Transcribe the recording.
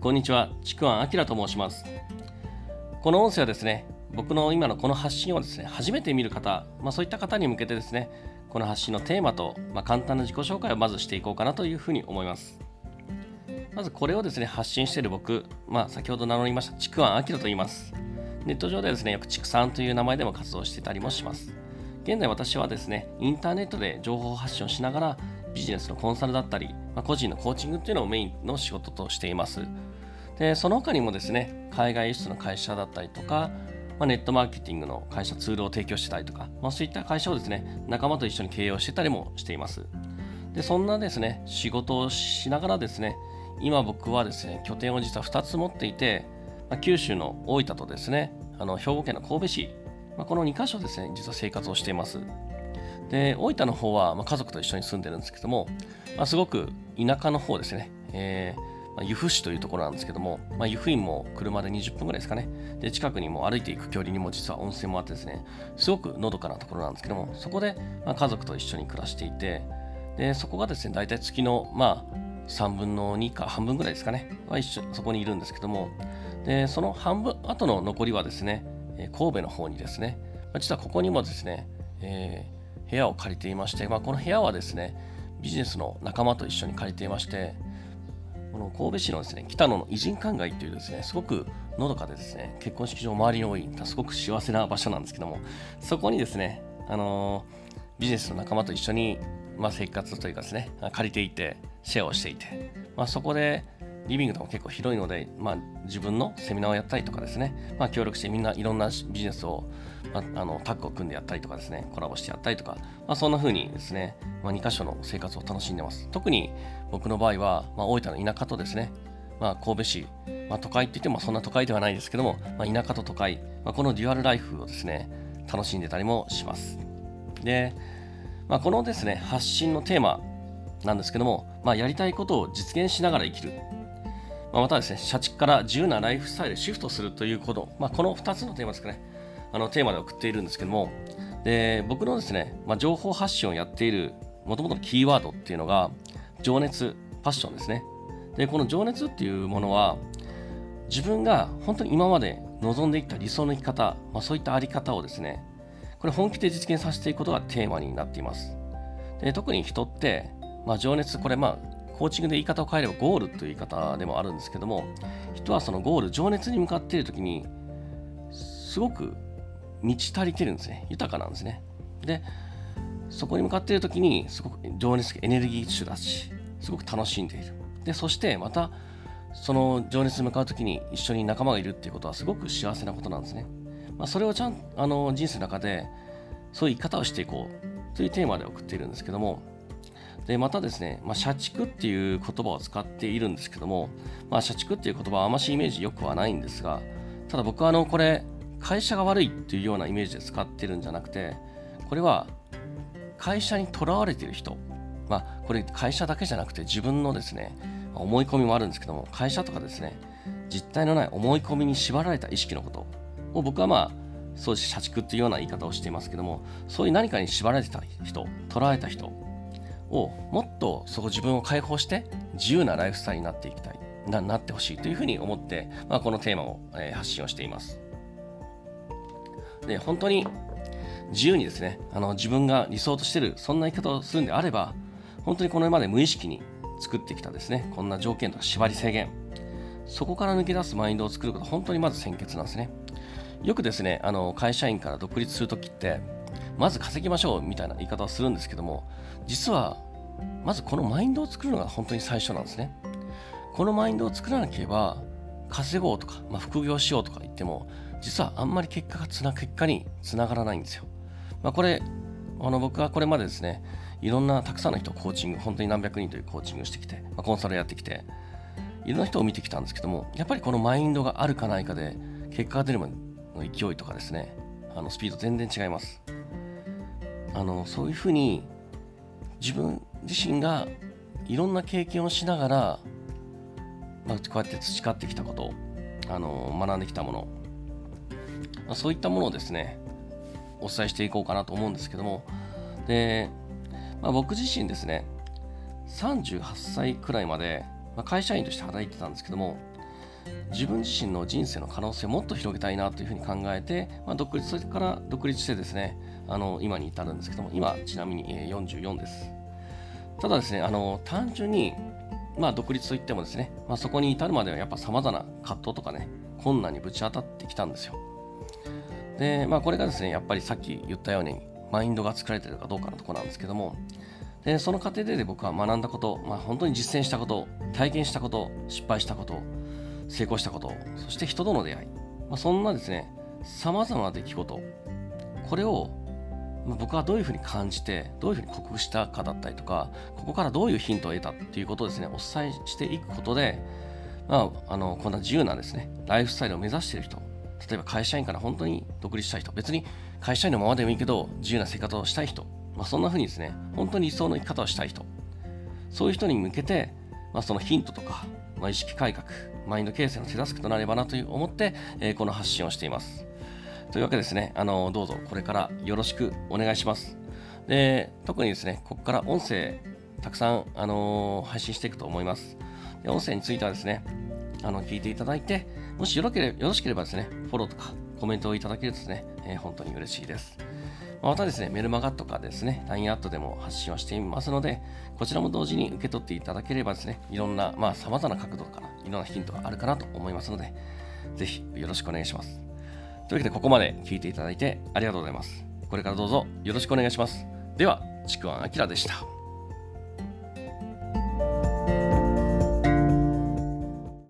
こんにちは、ちくわんあきらと申します。この音声はですね、僕の今のこの発信をですね、初めて見る方、まあ、そういった方に向けてですね、この発信のテーマと、まあ、簡単な自己紹介をまずしていこうかなというふうに思います。まずこれをですね、発信している僕、まあ、先ほど名乗りました、ちくわんあきらと言います。ネット上ではですね、よくちくさんという名前でも活動してたりもします。現在私はですね、インターネットで情報発信をしながら、ビジネスのコンサルだったり、まあ、個人のコーチングっていうのをメインの仕事としています。でその他にもですね海外輸出の会社だったりとか、まあ、ネットマーケティングの会社ツールを提供してたりとか、まあ、そういった会社をですね仲間と一緒に経営をしてたりもしています。でそんなですね仕事をしながらですね今僕はですね拠点を実は2つ持っていて、まあ、九州の大分とですねあの兵庫県の神戸市、まあ、この2カ所ですね実は生活をしています。で大分の方は、まあ、家族と一緒に住んでるんですけども、まあ、すごく田舎の方ですね、えーまあ、由布市というところなんですけども、まあ、湯布院も車で20分ぐらいですかね。で、近くにも歩いていく距離にも実は温泉もあってですね、すごくのどかなところなんですけども、そこで、ま、家族と一緒に暮らしていて、で、そこがですね、大体月の、まあ、3分の2か半分ぐらいですかね、は一緒そこにいるんですけども、で、その半分、後の残りはですね、神戸の方にですね、ま、実はここにもですね、えー、部屋を借りていまして、まあ、この部屋はですね、ビジネスの仲間と一緒に借りていまして、この神戸市のですね、北野の偉人館街というですね、すごくのどかでですね、結婚式場周りに多い、すごく幸せな場所なんですけども、そこにですね、あの、ビジネスの仲間と一緒に、まあ、生活というかですね、借りていて、シェアをしていて、まあ、そこで、リビングとも結構広いので、まあ、自分のセミナーをやったりとかですね、まあ、協力してみんないろんなビジネスを、まあ、あのタッグを組んでやったりとかですね、コラボしてやったりとか、まあ、そんな風にですね、まあ、2箇所の生活を楽しんでます。特に僕の場合は、まあ、大分の田舎とですね、まあ、神戸市、まあ、都会って言ってもそんな都会ではないですけども、まあ、田舎と都会、まあ、このデュアルライフをですね、楽しんでたりもします。で、まあ、このですね、発信のテーマなんですけども、まあ、やりたいことを実現しながら生きる。まあ、またですね、社畜から自由なライフスタイルシフトするということ、まあ、この2つのテーマですかね、あのテーマで送っているんですけども、で僕のですね、まあ、情報発信をやっているもともとのキーワードっていうのが、情熱、パッションですね。で、この情熱っていうものは、自分が本当に今まで望んでいった理想の生き方、まあ、そういったあり方をですね、これ本気で実現させていくことがテーマになっています。で特に人って、まあ、情熱、これまあコーチングで言い方を変えればゴールという言い方でもあるんですけども人はそのゴール情熱に向かっている時にすごく満ち足りてるんですね。豊かなんですね。でそこに向かっている時にすごく情熱エネルギー種だしすごく楽しんでいる。でそしてまたその情熱に向かう時に一緒に仲間がいるっていうことはすごく幸せなことなんですね、まあ、それをちゃんあの人生の中でそういう生き方をしていこうというテーマで送っているんですけどもでまたですね、まあ、社畜っていう言葉を使っているんですけども、まあ、社畜っていう言葉はあましイメージよくはないんですがただ僕はあのこれ会社が悪いっていうようなイメージで使ってるんじゃなくてこれは会社にとらわれてる人まあこれ会社だけじゃなくて自分のですね思い込みもあるんですけども会社とかですね実体のない思い込みに縛られた意識のことを僕はまあそう社畜っていうような言い方をしていますけどもそういう何かに縛られてた人とらわれた人をもっとそこ自分を解放して自由なライフスタイルになっていきたい。ななってほしいというふうに思って、まあ、このテーマを、えー、発信をしています。で本当に自由にですねあの自分が理想としてるそんな生き方をするんであれば本当にこの今まで無意識に作ってきたですねこんな条件とか縛り制限そこから抜け出すマインドを作ること本当にまず先決なんですね。よくですねあの会社員から独立するときってまず稼ぎましょうみたいな言い方をするんですけども実はまずこのマインドを作るのが本当に最初なんですね。このマインドを作らなければ稼ごうとか、まあ、副業しようとか言っても実はあんまり結果がつな結果につながらないんですよ、まあ、これあの僕はこれまでですねいろんなたくさんの人をコーチング本当に何百人というコーチングをしてきて、まあ、コンサルやってきていろんな人を見てきたんですけどもやっぱりこのマインドがあるかないかで結果が出るまでの勢いとかですねあのスピード全然違います。あのそういうふうに自分自身がいろんな経験をしながら、まあ、こうやって培ってきたことあの学んできたもの、ま、そういったものをですねお伝えしていこうかなと思うんですけども。で、まあ、僕自身ですね38歳くらいまで、まあ、会社員として働いてたんですけども自分自身の人生の可能性をもっと広げたいなというふうに考えて、まあ、独立それから独立してですねあの今に至るんですけども今ちなみに44です。ただですねあの単純にまあ独立といってもですね、まあ、そこに至るまではやっぱ様々な葛藤とかね困難にぶち当たってきたんですよ。でまあこれがですねやっぱりさっき言ったようにマインドが作られてるかどうかのところなんですけどもでその過程で僕は学んだこと、まあ、本当に実践したこと体験したこと失敗したこと成功したことそして人との出会い、まあ、そんなですねさまざまな出来事。これを僕はどういうふうに感じてどういうふうに克服したかだったりとかここからどういうヒントを得たっていうことをですねお伝えしていくことで、まあ、あのこんな自由なですねライフスタイルを目指している人例えば会社員から本当に独立したい人別に会社員のままでもいいけど自由な生活をしたい人、まあ、そんなふうにですね本当に理想の生き方をしたい人そういう人に向けて、まあ、そのヒントとか、まあ、意識改革マインド形成の手助けとなればなという思って、えー、この発信をしていますというわけですね、あのどうぞこれからよろしくお願いします。で特にですね、ここから音声たくさん、あの配信していくと思います。で音声についてはですね、あの聞いていただいて、もしよろければよろしければですね、フォローとかコメントをいただけるとですね、えー、本当に嬉しいです。またですね、メルマガとかですね、LINE アットでも発信はしていますので、こちらも同時に受け取っていただければですね、いろんな、まあ、様々な角度からいろんなヒントがあるかなと思いますので、ぜひよろしくお願いします。というわけで、ここまで聞いていただいてありがとうございます。これからどうぞよろしくお願いします。では、ちくわんあきらでした。